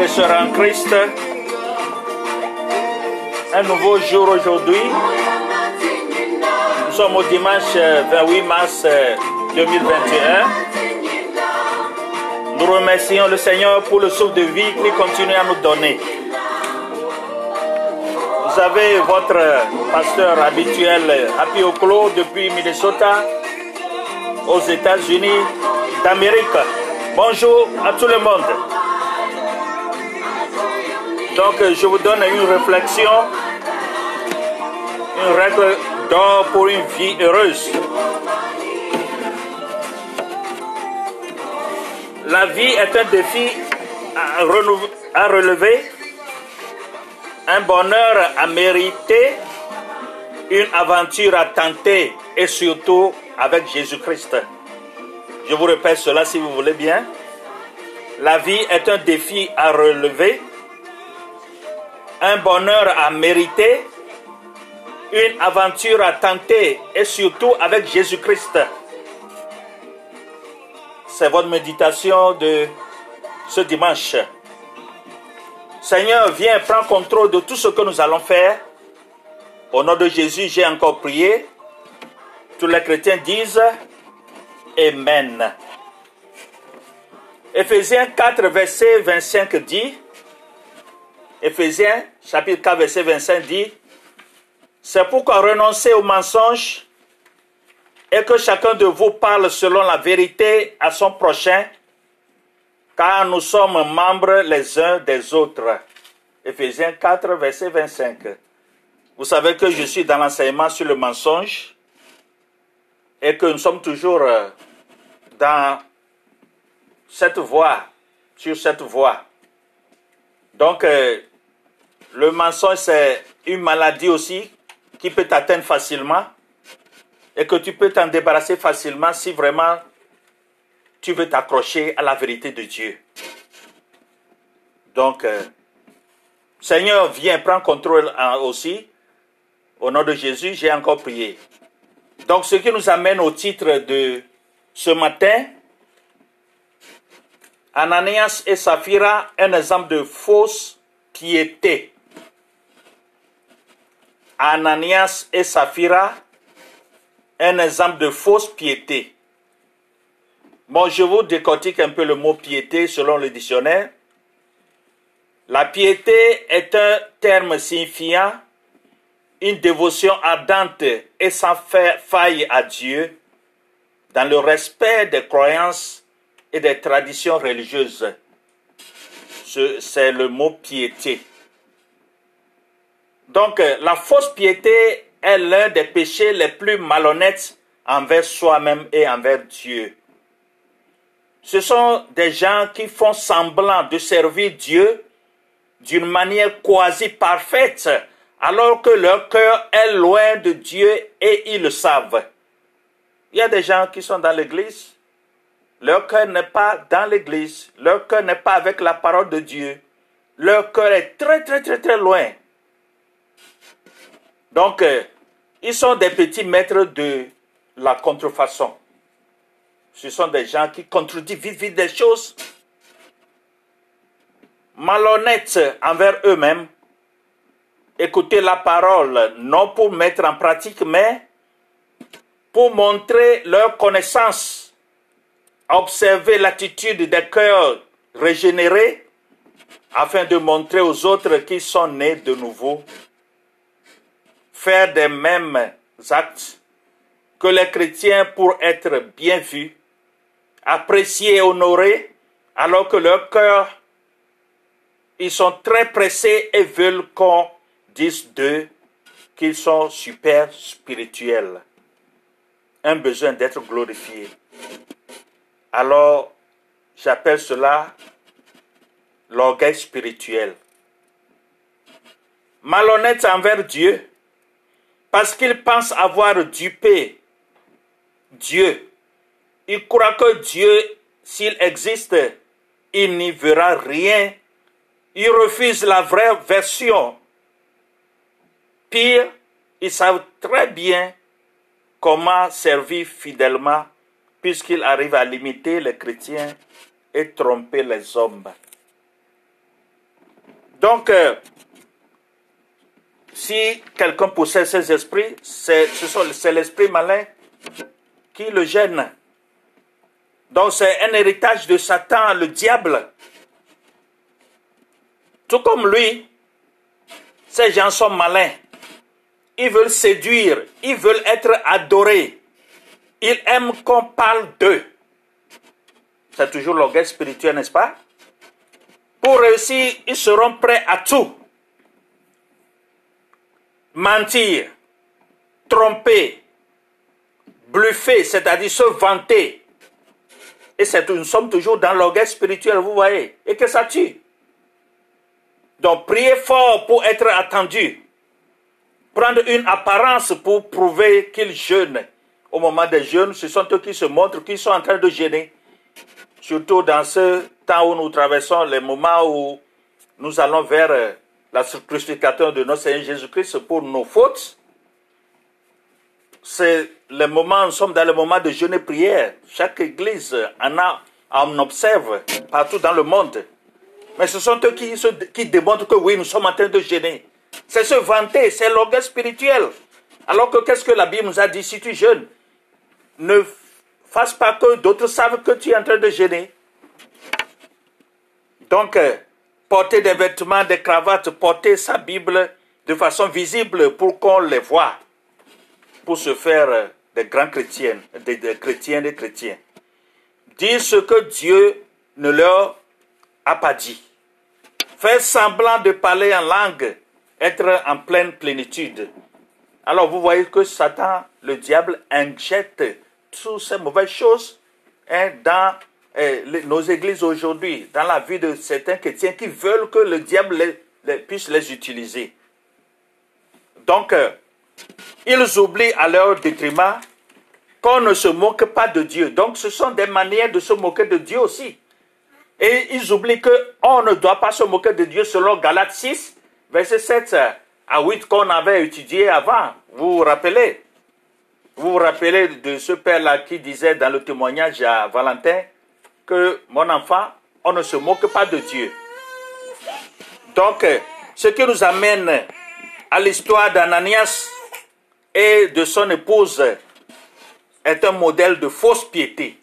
Euh, frères sœurs en Christ. Un nouveau jour aujourd'hui. Nous sommes au dimanche euh, 28 mars euh, 2021. Nous remercions le Seigneur pour le souffle de vie qu'il continue à nous donner. Vous avez votre pasteur habituel Happy Oklo depuis Minnesota, aux États-Unis d'Amérique. Bonjour à tout le monde. Donc, je vous donne une réflexion, une règle d'or pour une vie heureuse. La vie est un défi à, à relever, un bonheur à mériter, une aventure à tenter et surtout avec Jésus-Christ. Je vous répète cela si vous voulez bien. La vie est un défi à relever, un bonheur à mériter, une aventure à tenter et surtout avec Jésus-Christ. C'est votre méditation de ce dimanche. Seigneur, viens prendre contrôle de tout ce que nous allons faire. Au nom de Jésus, j'ai encore prié. Tous les chrétiens disent Amen. Éphésiens 4, verset 25 dit, Éphésiens chapitre 4, verset 25 dit, C'est pourquoi renoncez au mensonge et que chacun de vous parle selon la vérité à son prochain, car nous sommes membres les uns des autres. Éphésiens 4, verset 25. Vous savez que je suis dans l'enseignement sur le mensonge et que nous sommes toujours euh, dans cette voie, sur cette voie. Donc, euh, le mensonge, c'est une maladie aussi qui peut t'atteindre facilement et que tu peux t'en débarrasser facilement si vraiment tu veux t'accrocher à la vérité de Dieu. Donc, euh, Seigneur, viens prendre contrôle hein, aussi. Au nom de Jésus, j'ai encore prié. Donc, ce qui nous amène au titre de ce matin, Ananias et Saphira, un exemple de fausse piété. Ananias et Saphira, un exemple de fausse piété. Bon, je vous décortique un peu le mot piété selon le dictionnaire. La piété est un terme signifiant une dévotion ardente et sans fa- faille à Dieu dans le respect des croyances et des traditions religieuses. Ce- C'est le mot piété. Donc, euh, la fausse piété est l'un des péchés les plus malhonnêtes envers soi-même et envers Dieu. Ce sont des gens qui font semblant de servir Dieu d'une manière quasi parfaite, alors que leur cœur est loin de Dieu et ils le savent. Il y a des gens qui sont dans l'église, leur cœur n'est pas dans l'église, leur cœur n'est pas avec la parole de Dieu, leur cœur est très très très très loin. Donc, euh, ils sont des petits maîtres de la contrefaçon. Ce sont des gens qui contredisent vite vite des choses, malhonnêtes envers eux-mêmes. Écouter la parole, non pour mettre en pratique, mais pour montrer leur connaissance, observer l'attitude des cœurs régénérés, afin de montrer aux autres qu'ils sont nés de nouveau, faire des mêmes actes que les chrétiens pour être bien vus, appréciés et honorés, alors que leur cœur, ils sont très pressés et veulent qu'on dise d'eux qu'ils sont super spirituels. Un besoin d'être glorifiés. Alors, j'appelle cela l'orgueil spirituel. Malhonnête envers Dieu, parce qu'ils pensent avoir dupé Dieu. Ils croient que Dieu, s'il existe, il n'y verra rien. Ils refusent la vraie version. Pire, ils savent très bien comment servir fidèlement puisqu'ils arrivent à limiter les chrétiens et tromper les hommes. Donc, euh, si quelqu'un possède ces esprits, c'est l'esprit malin qui le gêne. Donc c'est un héritage de Satan, le diable. Tout comme lui, ces gens sont malins. Ils veulent séduire, ils veulent être adorés. Ils aiment qu'on parle d'eux. C'est toujours l'orgueil spirituel, n'est-ce pas? Pour réussir, ils seront prêts à tout. Mentir, tromper, bluffer, c'est-à-dire se vanter. Et nous sommes toujours dans l'orgueil spirituel, vous voyez, et que ça tue. Donc, priez fort pour être attendu. Prendre une apparence pour prouver qu'ils jeûnent. Au moment des jeûnes, ce sont eux qui se montrent qu'ils sont en train de gêner. Surtout dans ce temps où nous traversons, les moments où nous allons vers la crucifixion de notre Seigneur Jésus-Christ pour nos fautes c'est le moment, nous sommes dans le moment de jeûne prière. Chaque église en a, en observe partout dans le monde. Mais ce sont eux qui, qui démontrent que oui, nous sommes en train de jeûner. C'est se vanter, c'est l'orgueil spirituel. Alors que qu'est-ce que la Bible nous a dit? Si tu jeûnes, ne fasse pas que d'autres savent que tu es en train de jeûner. Donc, euh, porter des vêtements, des cravates, porter sa Bible de façon visible pour qu'on les voit pour se faire des grands chrétiens, des, chrétiens, des chrétiens. Dire ce que Dieu ne leur a pas dit. Faire semblant de parler en langue, être en pleine plénitude. Alors vous voyez que Satan, le diable, injecte toutes ces mauvaises choses hein, dans eh, nos églises aujourd'hui, dans la vie de certains chrétiens qui veulent que le diable puisse les utiliser. Donc, euh, ils oublient à leur détriment qu'on ne se moque pas de Dieu. Donc ce sont des manières de se moquer de Dieu aussi. Et ils oublient qu'on ne doit pas se moquer de Dieu selon Galates 6, verset 7 à 8 qu'on avait étudié avant. Vous vous rappelez? Vous vous rappelez de ce père-là qui disait dans le témoignage à Valentin mon enfant, on ne se moque pas de Dieu. Donc, ce qui nous amène à l'histoire d'Ananias et de son épouse est un modèle de fausse piété.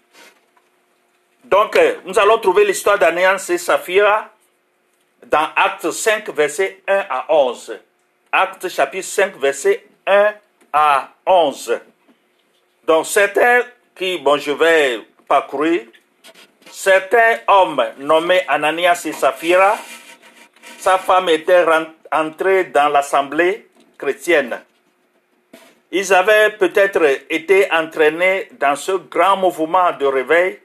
Donc, nous allons trouver l'histoire d'Anéas et Saphira dans Acte 5, verset 1 à 11. Acte chapitre 5, verset 1 à 11. Donc, certains qui, bon, je vais parcourir, certains hommes nommés Ananias et Saphira, sa femme était entrée dans l'assemblée chrétienne. Ils avaient peut-être été entraînés dans ce grand mouvement de réveil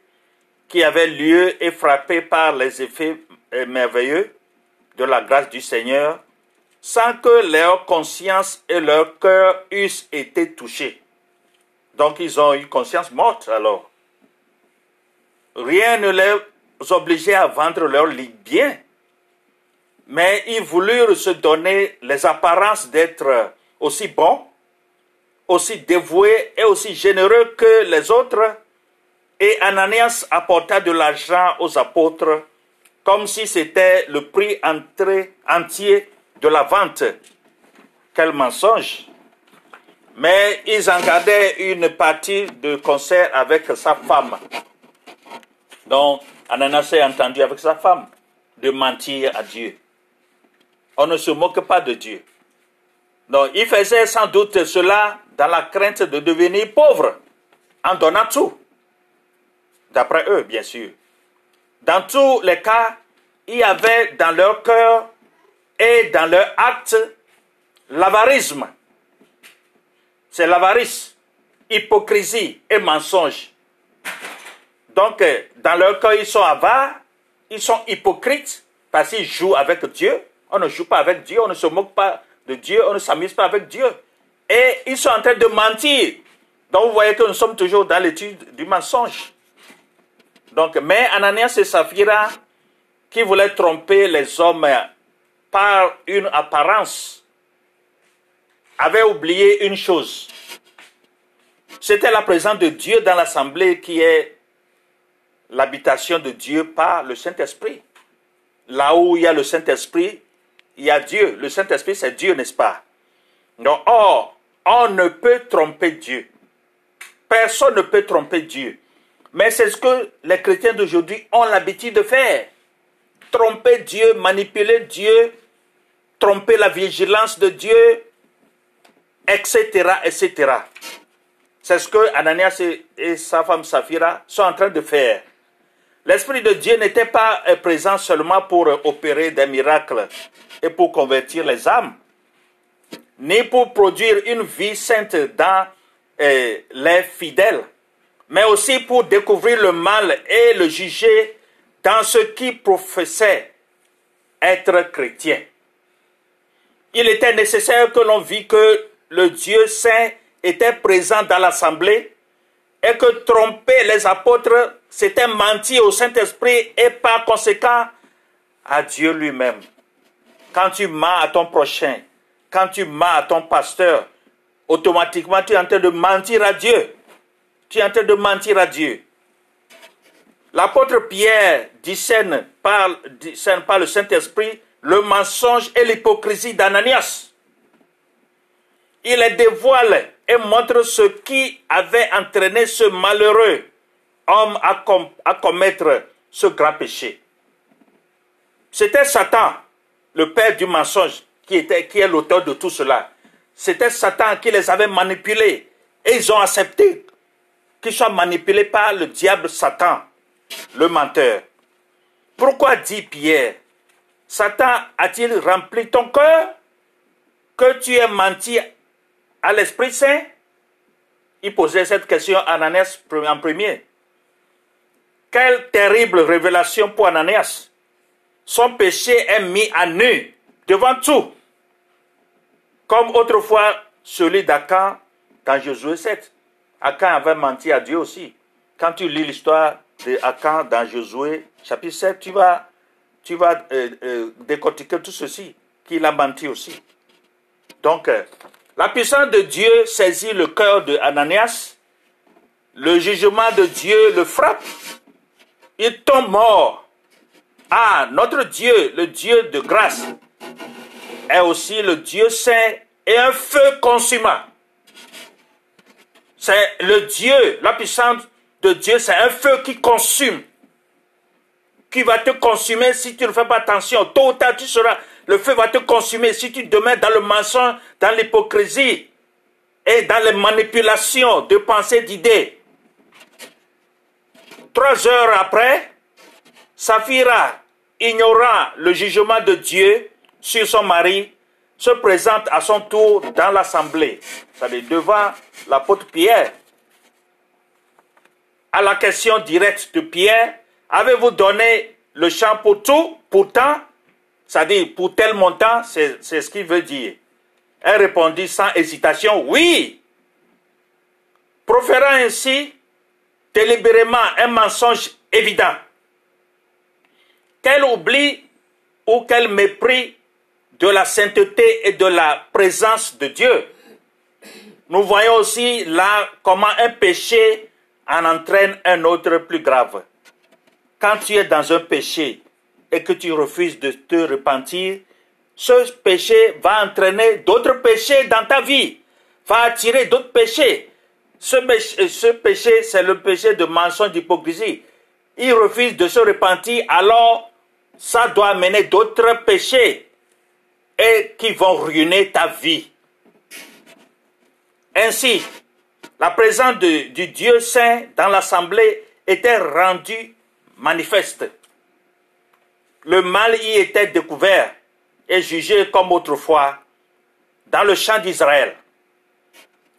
qui avait lieu et frappé par les effets merveilleux de la grâce du Seigneur, sans que leur conscience et leur cœur eussent été touchés. Donc ils ont eu conscience morte alors. Rien ne les obligeait à vendre leur lit bien, mais ils voulurent se donner les apparences d'être aussi bons aussi dévoué et aussi généreux que les autres, et Ananias apporta de l'argent aux apôtres comme si c'était le prix entier de la vente. Quel mensonge Mais ils en gardaient une partie de concert avec sa femme. Donc, Ananias a entendu avec sa femme de mentir à Dieu. On ne se moque pas de Dieu. Donc, il faisait sans doute cela dans la crainte de devenir pauvre en donnant tout. D'après eux, bien sûr. Dans tous les cas, il y avait dans leur cœur et dans leur acte l'avarisme. C'est l'avarice, hypocrisie et mensonge. Donc, dans leur cœur, ils sont avares, ils sont hypocrites parce qu'ils jouent avec Dieu. On ne joue pas avec Dieu, on ne se moque pas de Dieu, on ne s'amuse pas avec Dieu. Et ils sont en train de mentir. Donc vous voyez que nous sommes toujours dans l'étude du mensonge. Donc, mais Ananias et Saphira, qui voulaient tromper les hommes par une apparence, avaient oublié une chose. C'était la présence de Dieu dans l'assemblée qui est l'habitation de Dieu par le Saint-Esprit. Là où il y a le Saint-Esprit, il y a Dieu. Le Saint-Esprit, c'est Dieu, n'est-ce pas? Donc, or, on ne peut tromper Dieu. Personne ne peut tromper Dieu. Mais c'est ce que les chrétiens d'aujourd'hui ont l'habitude de faire. Tromper Dieu, manipuler Dieu, tromper la vigilance de Dieu, etc., etc. C'est ce que Ananias et sa femme Saphira sont en train de faire. L'Esprit de Dieu n'était pas euh, présent seulement pour euh, opérer des miracles et pour convertir les âmes, ni pour produire une vie sainte dans euh, les fidèles, mais aussi pour découvrir le mal et le juger dans ceux qui professaient être chrétiens. Il était nécessaire que l'on vit que le Dieu saint était présent dans l'assemblée et que tromper les apôtres, c'était mentir au Saint-Esprit et par conséquent à Dieu lui-même. Quand tu mens à ton prochain, quand tu mens à ton pasteur, automatiquement tu es en train de mentir à Dieu. Tu es en train de mentir à Dieu. L'apôtre Pierre discerne par, discerne par le Saint-Esprit le mensonge et l'hypocrisie d'Ananias. Il les dévoile et montre ce qui avait entraîné ce malheureux homme à, commettre ce grand péché. C'était Satan, le père du mensonge, qui, était, qui est l'auteur de tout cela. C'était Satan qui les avait manipulés. Et ils ont accepté qu'ils soient manipulés par le diable Satan, le menteur. Pourquoi dit Pierre Satan a-t-il rempli ton cœur? Que tu aies menti à l'Esprit Saint Il posait cette question à Ananias en premier. Quelle terrible révélation pour Ananias. Son péché est mis à nu devant tout. Comme autrefois celui d'Akan dans Josué 7. Akan avait menti à Dieu aussi. Quand tu lis l'histoire d'Akan dans Josué chapitre 7, tu vas, tu vas euh, euh, décortiquer tout ceci, qu'il a menti aussi. Donc, euh, la puissance de Dieu saisit le cœur de Ananias. Le jugement de Dieu le frappe. Il tombe mort. Ah, notre Dieu, le Dieu de grâce, est aussi le Dieu saint et un feu consumant. C'est le Dieu, la puissance de Dieu, c'est un feu qui consume, qui va te consumer si tu ne fais pas attention. Tôt ou tard, tu seras le feu va te consumer si tu demeures dans le mensonge, dans l'hypocrisie et dans les manipulations de pensées, d'idées. Trois heures après, Saphira, ignorant le jugement de Dieu sur son mari, se présente à son tour dans l'assemblée, c'est-à-dire devant l'apôtre Pierre. À la question directe de Pierre, avez-vous donné le champ pour tout? Pourtant, c'est-à-dire, pour tel montant, c'est ce qu'il veut dire. Elle répondit sans hésitation, oui. Proférant ainsi délibérément un mensonge évident. Quel oubli ou quel mépris de la sainteté et de la présence de Dieu. Nous voyons aussi là comment un péché en entraîne un autre plus grave. Quand tu es dans un péché, et que tu refuses de te repentir, ce péché va entraîner d'autres péchés dans ta vie, va attirer d'autres péchés. Ce péché, ce péché c'est le péché de mensonge, d'hypocrisie. Il refuse de se repentir, alors ça doit mener d'autres péchés et qui vont ruiner ta vie. Ainsi, la présence du Dieu saint dans l'assemblée était rendue manifeste le mal y était découvert et jugé comme autrefois dans le champ d'Israël.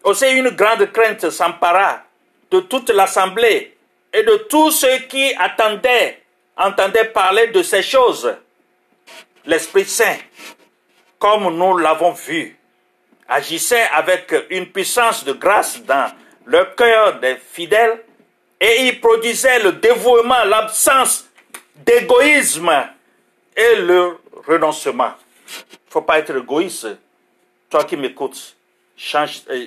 Aussi une grande crainte s'empara de toute l'assemblée et de tous ceux qui attendaient, entendaient parler de ces choses. L'Esprit Saint, comme nous l'avons vu, agissait avec une puissance de grâce dans le cœur des fidèles et il produisait le dévouement, l'absence d'égoïsme et le renoncement. Il ne faut pas être égoïste. Toi qui m'écoutes, change, euh,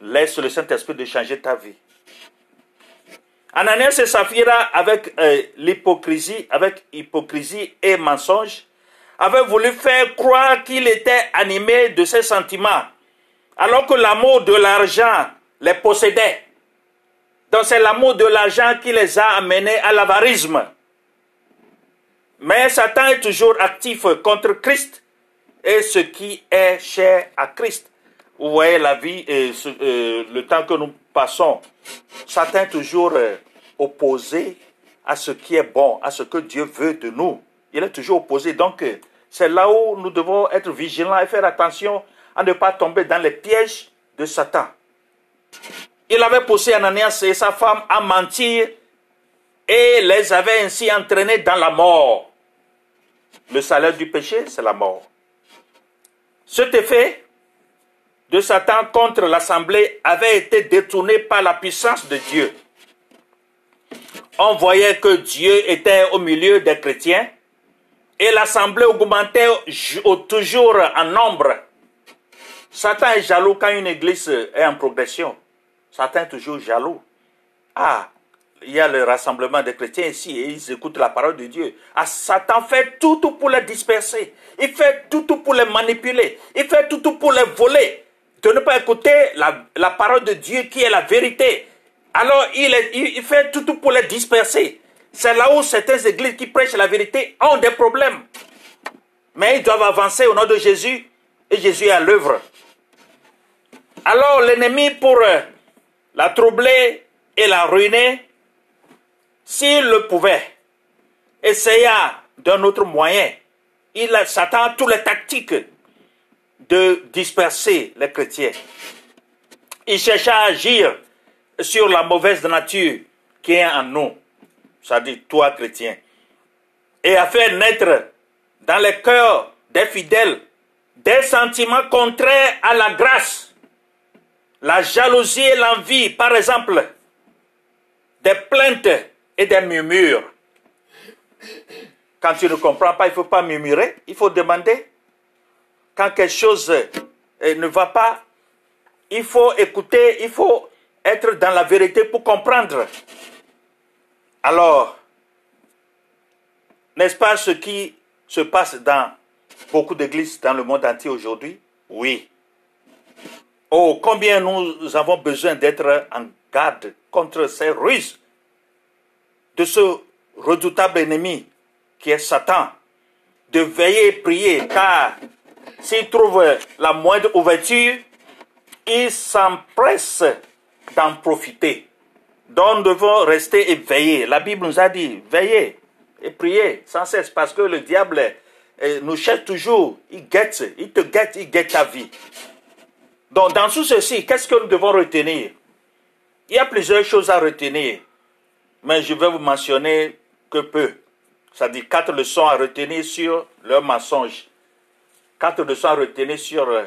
laisse le Saint-Esprit de changer ta vie. Ananias et Saphira, avec euh, l'hypocrisie, avec hypocrisie et mensonge, avait voulu faire croire qu'il était animé de ses sentiments, alors que l'amour de l'argent les possédait. Donc c'est l'amour de l'argent qui les a amenés à l'avarisme. Mais Satan est toujours actif contre Christ et ce qui est cher à Christ. Vous voyez la vie et euh, le temps que nous passons. Satan est toujours euh, opposé à ce qui est bon, à ce que Dieu veut de nous. Il est toujours opposé. Donc, euh, c'est là où nous devons être vigilants et faire attention à ne pas tomber dans les pièges de Satan. Il avait poussé Ananias et sa femme à mentir et les avait ainsi entraînés dans la mort. Le salaire du péché, c'est la mort. Cet effet de Satan contre l'assemblée avait été détourné par la puissance de Dieu. On voyait que Dieu était au milieu des chrétiens et l'assemblée augmentait toujours en nombre. Satan est jaloux quand une église est en progression. Satan est toujours jaloux. Ah, il y a le rassemblement des chrétiens ici et ils écoutent la parole de Dieu. Ah, Satan fait tout pour les disperser. Il fait tout pour les manipuler. Il fait tout pour les voler. De ne pas écouter la, parole de Dieu qui est la vérité. Alors il, il fait tout pour les disperser. C'est là où certaines églises qui prêchent la vérité ont des problèmes. Mais ils doivent avancer au nom de Jésus et Jésus est à l'œuvre. Alors l'ennemi pour euh, la troubler et la ruiner, s'il le pouvait, essaya d'un autre moyen. Il s'attend toutes les tactiques de disperser les chrétiens. Il chercha à agir sur la mauvaise nature qui est en nous, c'est-à-dire toi chrétien, et à faire naître dans les cœurs des fidèles des sentiments contraires à la grâce, la jalousie et l'envie, par exemple, des plaintes et des murmures. Quand tu ne comprends pas, il ne faut pas murmurer, il faut demander. Quand quelque chose euh, ne va pas, il faut écouter, il faut être dans la vérité pour comprendre. Alors, n'est-ce pas ce qui se passe dans beaucoup d'églises dans le monde entier aujourd'hui? Oui. Oh, combien nous avons besoin d'être en garde contre ces ruses de ce redoutable ennemi qui est Satan, de veiller et prier, car s'il trouve la moindre ouverture, il s'empresse d'en profiter. Donc nous devons rester éveillés. La Bible nous a dit, veillez et priez sans cesse, parce que le diable eh, nous cherche toujours, il guette, il te guette, il guette ta vie. Donc dans tout ceci, qu'est-ce que nous devons retenir? Il y a plusieurs choses à retenir mais je vais vous mentionner que peu. C'est-à-dire quatre leçons à retenir sur leur mensonge. Quatre leçons à retenir sur euh,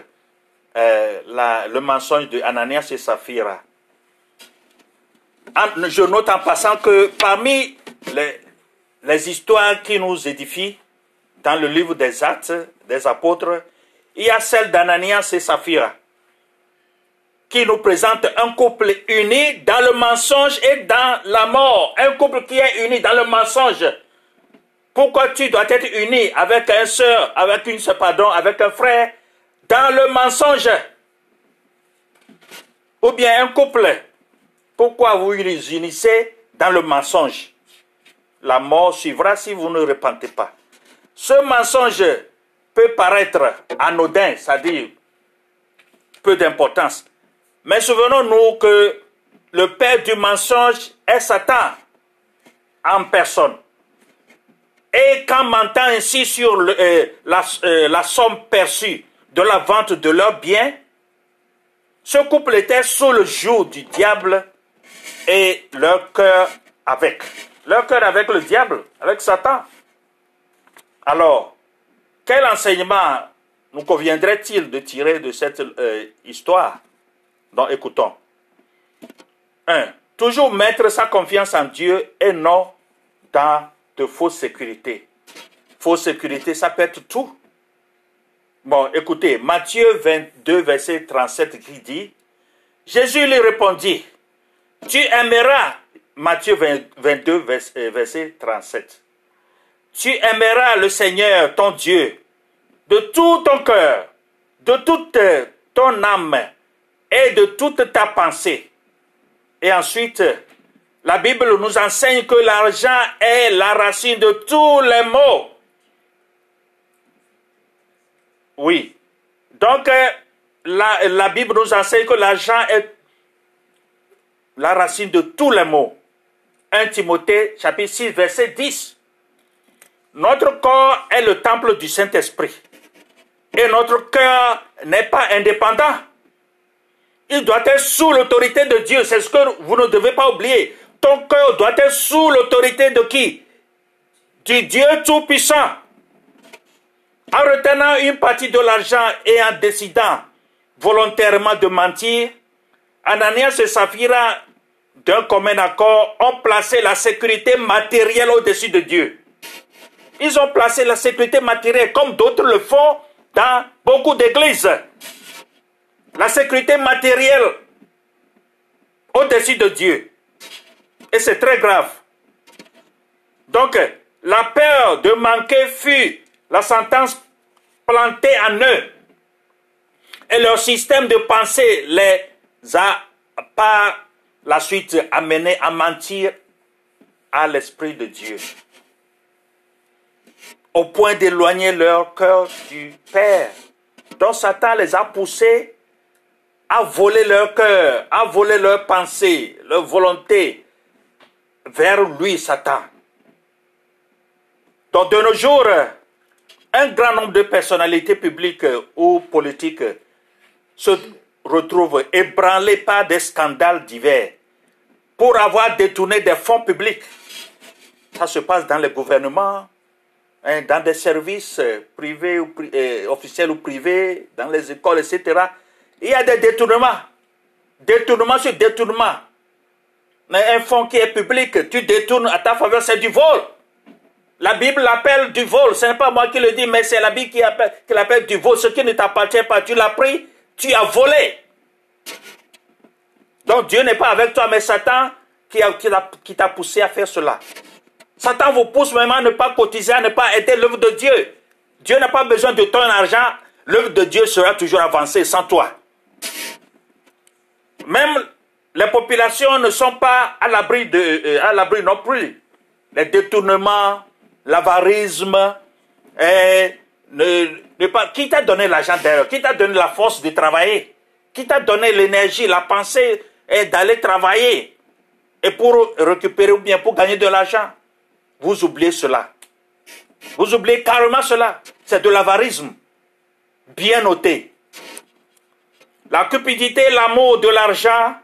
euh, le mensonge de Ananias et Saphira. Je note en passant que parmi les, les histoires qui nous édifient dans le livre des actes des apôtres, il y a celle d'Ananias et Saphira qui nous présente un couple uni dans le mensonge et dans la mort. Un couple qui est uni dans le mensonge. Pourquoi tu dois être uni avec un soeur, avec une soeur, pardon, avec un frère, dans le mensonge? Ou bien un couple, pourquoi vous les unissez dans le mensonge? La mort suivra si vous ne repentez pas. Ce mensonge peut paraître anodin, c'est-à-dire peu d'importance. Mais souvenons-nous que le père du mensonge est Satan en personne. Et qu'en mentant ainsi sur euh, euh, la, somme perçue de la vente de leurs biens, ce couple était sous le joug du diable et leur cœur avec. Leur cœur avec le diable, avec Satan. Alors, quel enseignement nous conviendrait-il de tirer de cette euh, histoire? Donc écoutons. 1. Toujours mettre sa confiance en Dieu et non dans de fausses sécurités. Fausse sécurité, ça peut être tout. Bon, écoutez, Matthieu 22, verset 37 qui dit, Jésus lui répondit, tu aimeras, Matthieu 22, verset 37, tu aimeras le Seigneur, ton Dieu, de tout ton cœur, de toute ton âme et de toute ta pensée. Et ensuite, la Bible nous enseigne que l'argent est la racine de tous les maux. Oui. Donc, euh, la, la Bible nous enseigne que l'argent est la racine de tous les maux. 1 Timothée chapitre 6 verset 10. Notre corps est le temple du Saint-Esprit. Et notre cœur n'est pas indépendant. Il doit être sous l'autorité de Dieu. C'est ce que vous ne devez pas oublier. Ton cœur doit être sous l'autorité de qui? Du Dieu Tout-Puissant. En retenant une partie de l'argent et en décidant volontairement de mentir, Ananias et Saphira, d'un commun accord, ont placé la sécurité matérielle au-dessus de Dieu. Ils ont placé la sécurité matérielle comme d'autres le font dans beaucoup d'églises. La sécurité matérielle au-dessus de Dieu. Et c'est très grave. Donc, la peur de manquer fut la sentence plantée en eux. Et leur système de pensée les a par la suite amenés à mentir à l'Esprit de Dieu. Au point d'éloigner leur cœur du Père. Donc Satan les a poussés à voler leur cœur, à voler leur pensée, leur volonté vers lui, Satan. Donc de nos jours, un grand nombre de personnalités publiques ou politiques se retrouvent ébranlés par des scandales divers pour avoir détourné des fonds publics. Ça se passe dans les gouvernements, hein, dans des services privés ou euh, officiels ou privés, dans les écoles, etc. Il y a des détournements. Détournement sur détournement. Mais un fonds qui est public, tu détournes à ta faveur, c'est du vol. La Bible l'appelle du vol. Ce n'est pas moi qui le dis, mais c'est la Bible qui, l'appelle du vol. Ce qui ne t'appartient pas, tu l'as pris, tu as volé. Donc Dieu n'est pas avec toi, mais Satan qui, qui t'a poussé à faire cela. Satan vous pousse même à ne pas cotiser, à ne pas aider l'œuvre de Dieu. Dieu n'a pas besoin de ton argent. L'œuvre de Dieu sera toujours avancée sans toi. Même les populations ne sont pas à l'abri de, euh, à l'abri non plus. Les détournements, l'avarisme, et ne, pas, qui t'a donné l'argent d'ailleurs? Qui t'a donné la force de travailler? Qui t'a donné l'énergie, la pensée d'aller travailler? Et pour récupérer ou bien pour gagner de l'argent? Vous oubliez cela. Vous oubliez carrément cela. C'est de l'avarisme. Bien noté. La cupidité et l'amour de l'argent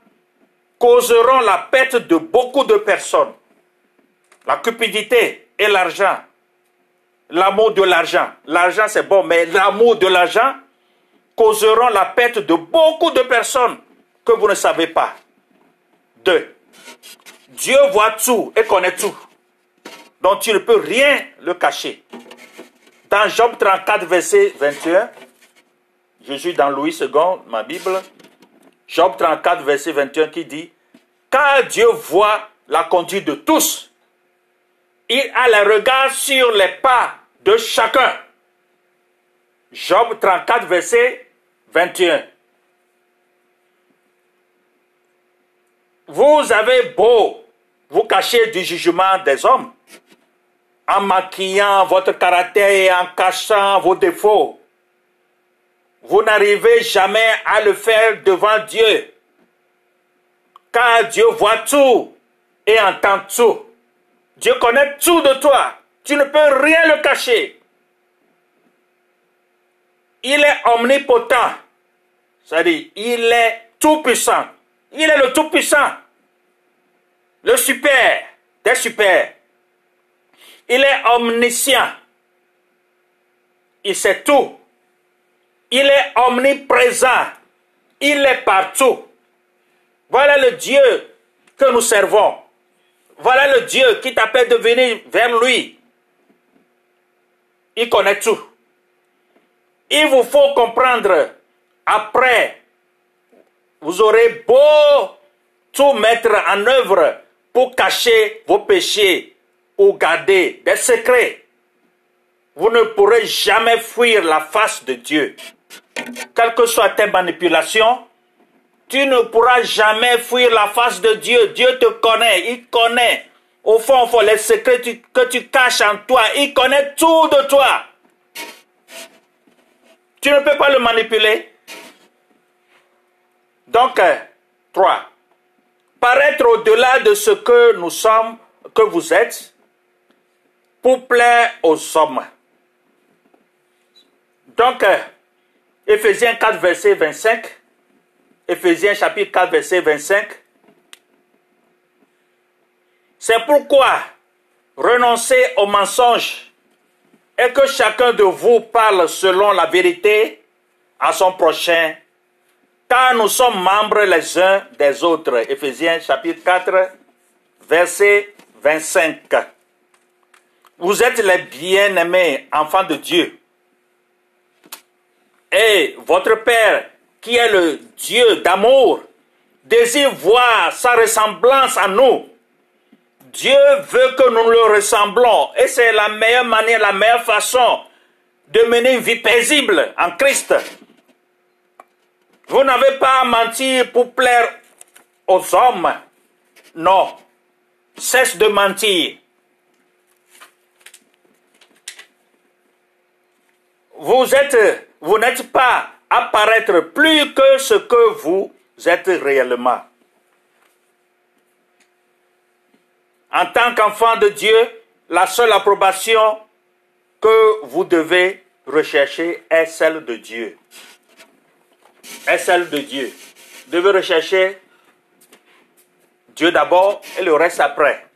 causeront la perte de beaucoup de personnes. La cupidité et l'argent, l'amour de l'argent. L'argent c'est bon, mais l'amour de l'argent causeront la perte de beaucoup de personnes que vous ne savez pas. Deux, Dieu voit tout et connaît tout. Donc tu ne peux rien le cacher. Dans Job 34, verset 21, Jésus dans Louis II, ma Bible, Job 34, verset 21 qui dit, Car Dieu voit la conduite de tous, il a le regard sur les pas de chacun. Job 34, verset 21. Vous avez beau vous cacher du jugement des hommes, en maquillant votre caractère et en cachant vos défauts, vous n'arrivez jamais à le faire devant Dieu. Car Dieu voit tout et entend tout. Dieu connaît tout de toi. Tu ne peux rien le cacher. Il est omnipotent. C'est-à-dire, il est tout-puissant. Il est le tout-puissant. Le super des super. Il est omniscient. Il sait tout. Il est omniprésent. Il est partout. Voilà le Dieu que nous servons. Voilà le Dieu qui t'appelle de venir vers lui. Il connaît tout. Il vous faut comprendre, après, vous aurez beau tout mettre en œuvre pour cacher vos péchés ou garder des secrets. Vous ne pourrez jamais fuir la face de Dieu. Quelles que soient tes manipulations, tu ne pourras jamais fuir la face de Dieu. Dieu te connaît, il connaît. Au fond, fond les secrets que tu caches en toi, il connaît tout de toi. Tu ne peux pas le manipuler. Donc, euh, trois, paraître au-delà de ce que nous sommes, que vous êtes, pour plaire aux hommes. Donc, euh, Éphésiens 4, verset 25, Éphésiens chapitre 4, verset 25, c'est pourquoi renoncez aux mensonges et que chacun de vous parle selon la vérité à son prochain, car nous sommes membres les uns des autres. Éphésiens chapitre 4, verset 25. Vous êtes les bien-aimés enfants de Dieu. Et votre Père, qui est le Dieu d'amour, désire voir sa ressemblance à nous Dieu veut que nous le ressemblons. Et c'est la meilleure manière, la meilleure façon de mener une vie paisible en Christ. Vous n'avez pas à mentir pour plaire aux hommes. Non. Cesse de mentir. Vous êtes, vous n'êtes pas à paraître plus que ce que vous êtes réellement. En tant qu'enfant de Dieu, la seule approbation que vous devez rechercher est celle de Dieu. Est celle de Dieu. Vous devez rechercher Dieu d'abord et le reste après.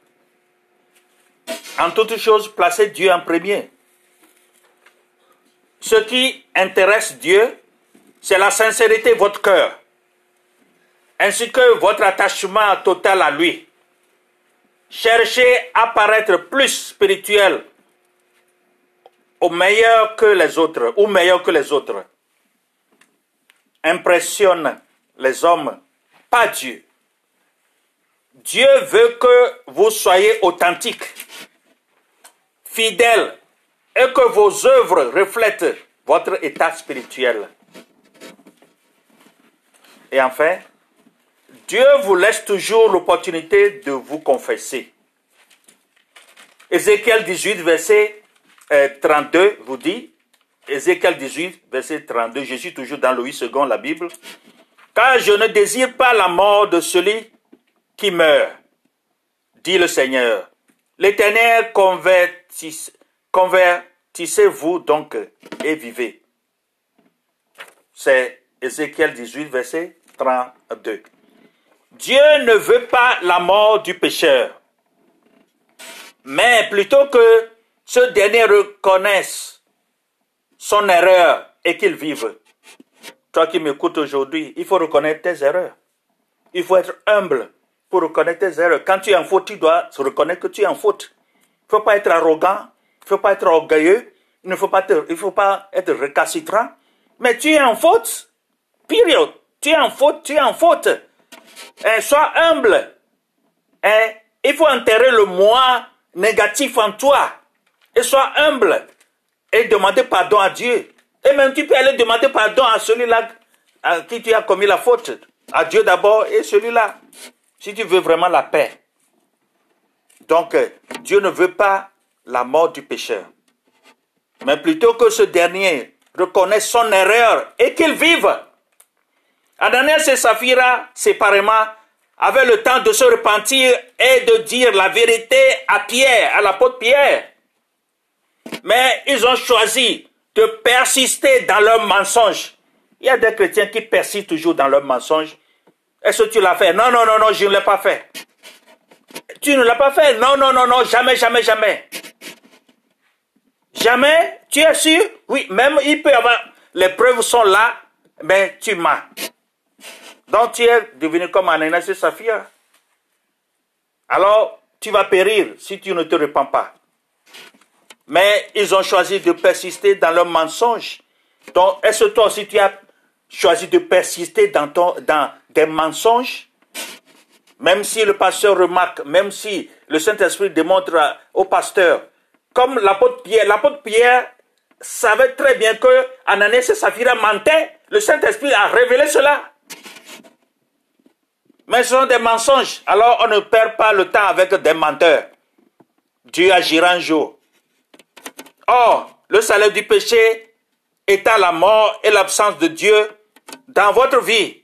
En toute chose, placez Dieu en premier. Ce qui intéresse Dieu, c'est la sincérité de votre cœur, ainsi que votre attachement total à lui. Cherchez à paraître plus spirituel au meilleur que les autres, ou meilleur que les autres. Impressionne les hommes, pas Dieu. Dieu veut que vous soyez authentique, fidèle, et que vos œuvres reflètent votre état spirituel. Et enfin, Dieu vous laisse toujours l'opportunité de vous confesser. Ézéchiel 18, verset 32 euh, vous dit, Ézéchiel 18, verset 32, je suis toujours dans 8 second, la Bible, car je ne désire pas la mort de celui qui meurt, dit le Seigneur. L'Éternel convertissez-vous donc et vivez. C'est Ézéchiel 18, verset 32. Dieu ne veut pas la mort du pécheur, mais plutôt que ce dernier reconnaisse son erreur et qu'il vive. Toi qui m'écoutes aujourd'hui, il faut reconnaître tes erreurs. Il faut être humble pour reconnaître tes erreurs. Quand tu es en faute, tu dois reconnaître que tu es en faute. Il ne faut pas être arrogant, faut pas être orgueilleux, il ne faut pas, il faut pas être récalcitrant. Mais tu es en faute. Période. Tu es en faute, tu es en faute. Sois humble. Il faut enterrer le moi négatif en toi. Et sois humble. Et demander pardon à Dieu. Et même tu peux aller demander pardon à celui-là à qui tu as commis la faute. À Dieu d'abord et celui-là. Si tu veux vraiment la paix. Donc, euh, Dieu ne veut pas la mort du pécheur. Mais plutôt que ce dernier reconnaisse son erreur et qu'il vive Ananias et Saphira, séparément, avaient le temps de se repentir et de dire la vérité à Pierre, à l'apôtre Pierre. Mais ils ont choisi de persister dans leur mensonge. Il y a des chrétiens qui persistent toujours dans leur mensonge. Est-ce que tu l'as fait? Non, non, non, non, je ne l'ai pas fait. Tu ne l'as pas fait? Non, non, non, non, jamais, jamais, jamais. Jamais Tu es sûr Oui, même il peut y avoir... Les preuves sont là, mais tu m'as. Donc tu es devenu comme Ananas et Saphir. Alors tu vas périr si tu ne te repens pas. Mais ils ont choisi de persister dans leur mensonge. Donc est-ce que toi aussi tu as choisi de persister dans, ton, dans des mensonges? Même si le pasteur remarque, même si le Saint-Esprit démontre au pasteur comme l'apôtre Pierre. L'apôtre Pierre savait très bien que Ananias et Saphira mentaient. Le Saint-Esprit a révélé cela. Mais ce sont des mensonges. Alors on ne perd pas le temps avec des menteurs. Dieu agira un jour. Or, le salaire du péché étant la mort et l'absence de Dieu dans votre vie.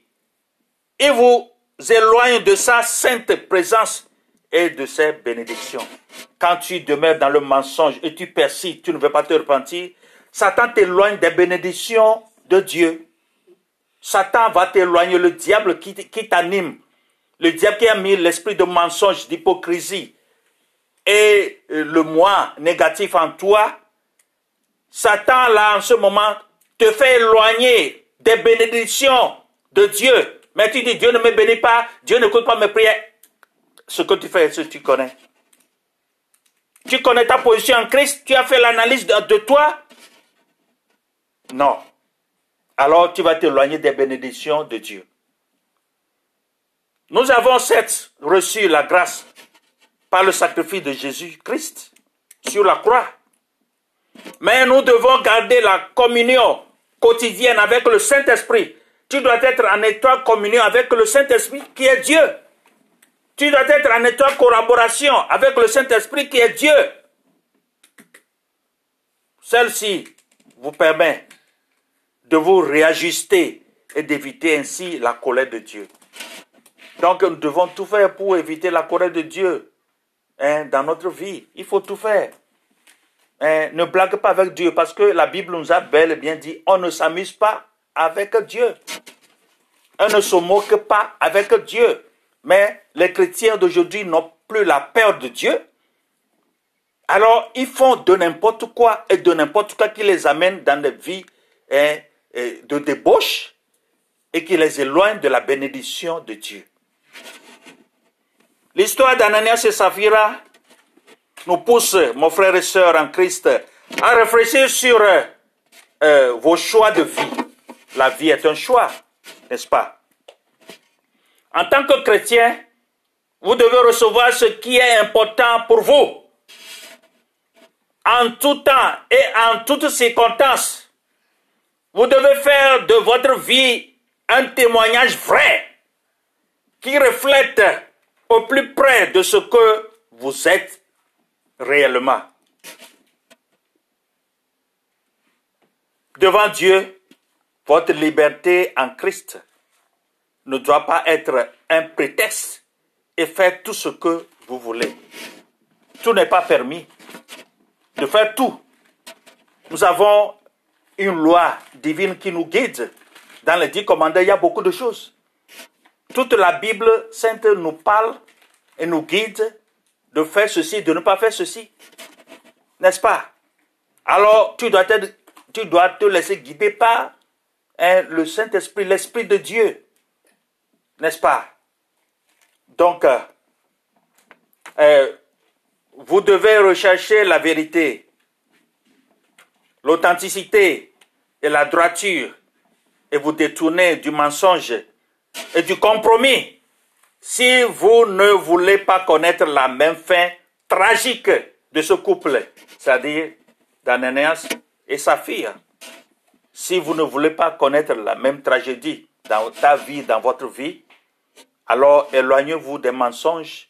Il vous éloigne de sa sainte présence et de ses bénédictions. Quand tu demeures dans le mensonge et tu persistes, tu ne veux pas te repentir, Satan t'éloigne des bénédictions de Dieu. Satan va t'éloigner, le diable qui, t'anime, le diable qui a mis l'esprit de mensonge, d'hypocrisie et le moi négatif en toi, Satan, là, en ce moment, te fait éloigner des bénédictions de Dieu. Mais tu dis, Dieu ne me bénit pas, Dieu n'écoute pas mes prières. Ce que tu fais, ce que tu connais? Tu connais ta position en Christ, tu as fait l'analyse de, de toi? Non. Alors tu vas t'éloigner des bénédictions de Dieu. Nous avons certes reçu la grâce par le sacrifice de Jésus-Christ sur la croix. Mais nous devons garder la communion quotidienne avec le Saint-Esprit. Tu dois être en étroite communion avec le Saint-Esprit qui est Dieu. Tu dois être en étroite collaboration avec le Saint-Esprit qui est Dieu. Celle-ci vous permet de vous réajuster et d'éviter ainsi la colère de Dieu. Donc nous devons tout faire pour éviter la colère de Dieu hein, dans notre vie. Il faut tout faire. Hein, ne blague pas avec Dieu parce que la Bible nous a bel et bien dit on ne s'amuse pas avec Dieu. On ne se moque pas avec Dieu. Mais les chrétiens d'aujourd'hui n'ont plus la peur de Dieu. Alors ils font de n'importe quoi et de n'importe quoi qui les amène dans des vies hein, de débauche et qui les éloigne de la bénédiction de Dieu. L'histoire d'Ananias et Saphira nous pousse, mon frère et sœur en Christ, à réfléchir sur euh, euh, vos choix de vie. La vie est un choix, n'est-ce pas? En tant que chrétien, vous devez recevoir ce qui est important pour vous. En tout temps et en toutes circonstances, vous devez faire de votre vie un témoignage vrai qui reflète au plus près de ce que vous êtes réellement. Devant Dieu, votre liberté en Christ ne doit pas être un prétexte et faire tout ce que vous voulez. Tout n'est pas permis de faire tout. Nous avons une loi divine qui nous guide. Dans les dix commandements, il y a beaucoup de choses. Toute la Bible sainte nous parle et nous guide de faire ceci, de ne pas faire ceci. N'est-ce pas? Alors, tu dois, te, tu dois te laisser guider par hein, le Saint-Esprit, l'Esprit de Dieu. N'est-ce pas? Donc, euh, euh, vous devez rechercher la vérité, l'authenticité et la droiture et vous détourner du mensonge et du compromis. Si vous ne voulez pas connaître la même fin tragique de ce couple, c'est-à-dire d'Ananias et sa fille, si vous ne voulez pas connaître la même tragédie dans ta vie, dans votre vie, alors éloignez-vous des mensonges,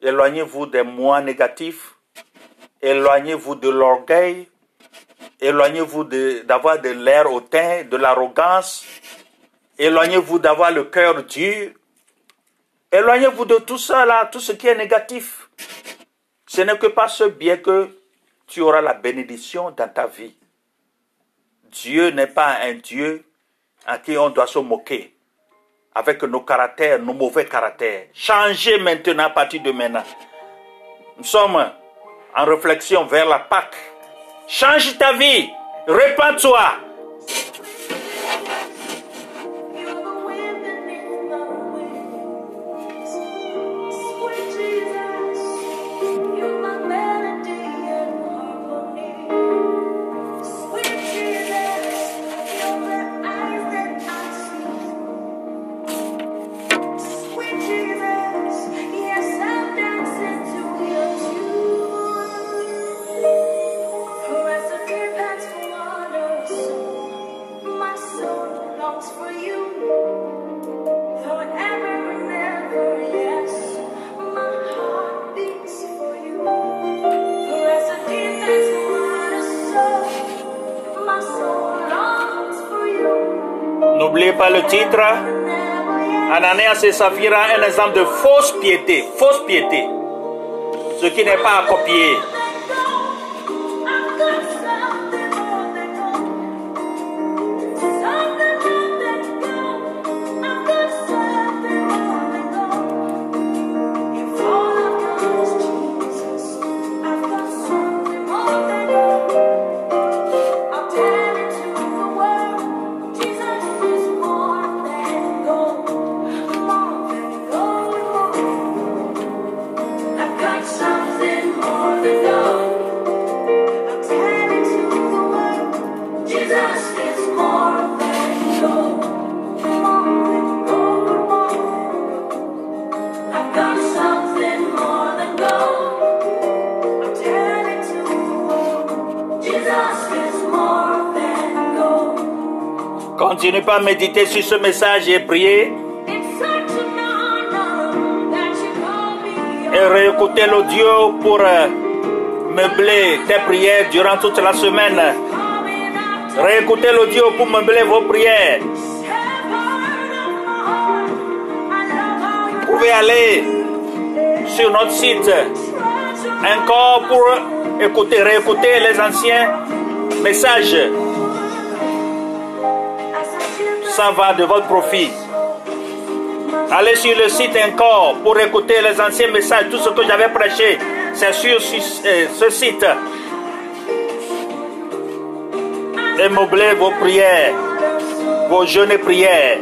éloignez-vous des mois négatifs, éloignez-vous de l'orgueil, éloignez-vous d'avoir de, l'air hautain, de l'arrogance, éloignez-vous d'avoir le cœur dur, Éloignez-vous de tout ça là, tout ce qui est négatif. Ce n'est que par ce biais que tu auras la bénédiction dans ta vie. Dieu n'est pas un Dieu à qui on doit se moquer avec nos caractères, nos mauvais caractères. Changez maintenant à partir de maintenant. Nous sommes en réflexion vers la Pâque. Change ta vie. Répands-toi. Yet. Ananias et Saphira, un exemple de fausse piété. Fausse piété. Ce qui n'est pas à copier. Méditer sur ce message et prier. Et réécouter l'audio pour euh, meubler tes prières durant toute la semaine. Réécoutez l'audio pour meubler vos prières. Vous pouvez aller sur notre site encore pour écouter, réécouter les anciens messages. Ça va de votre profit. Allez sur le site encore pour écouter les anciens messages. Tout ce que j'avais prêché, c'est sur ce, euh, site. Et vos prières, vos jeûnes et prières.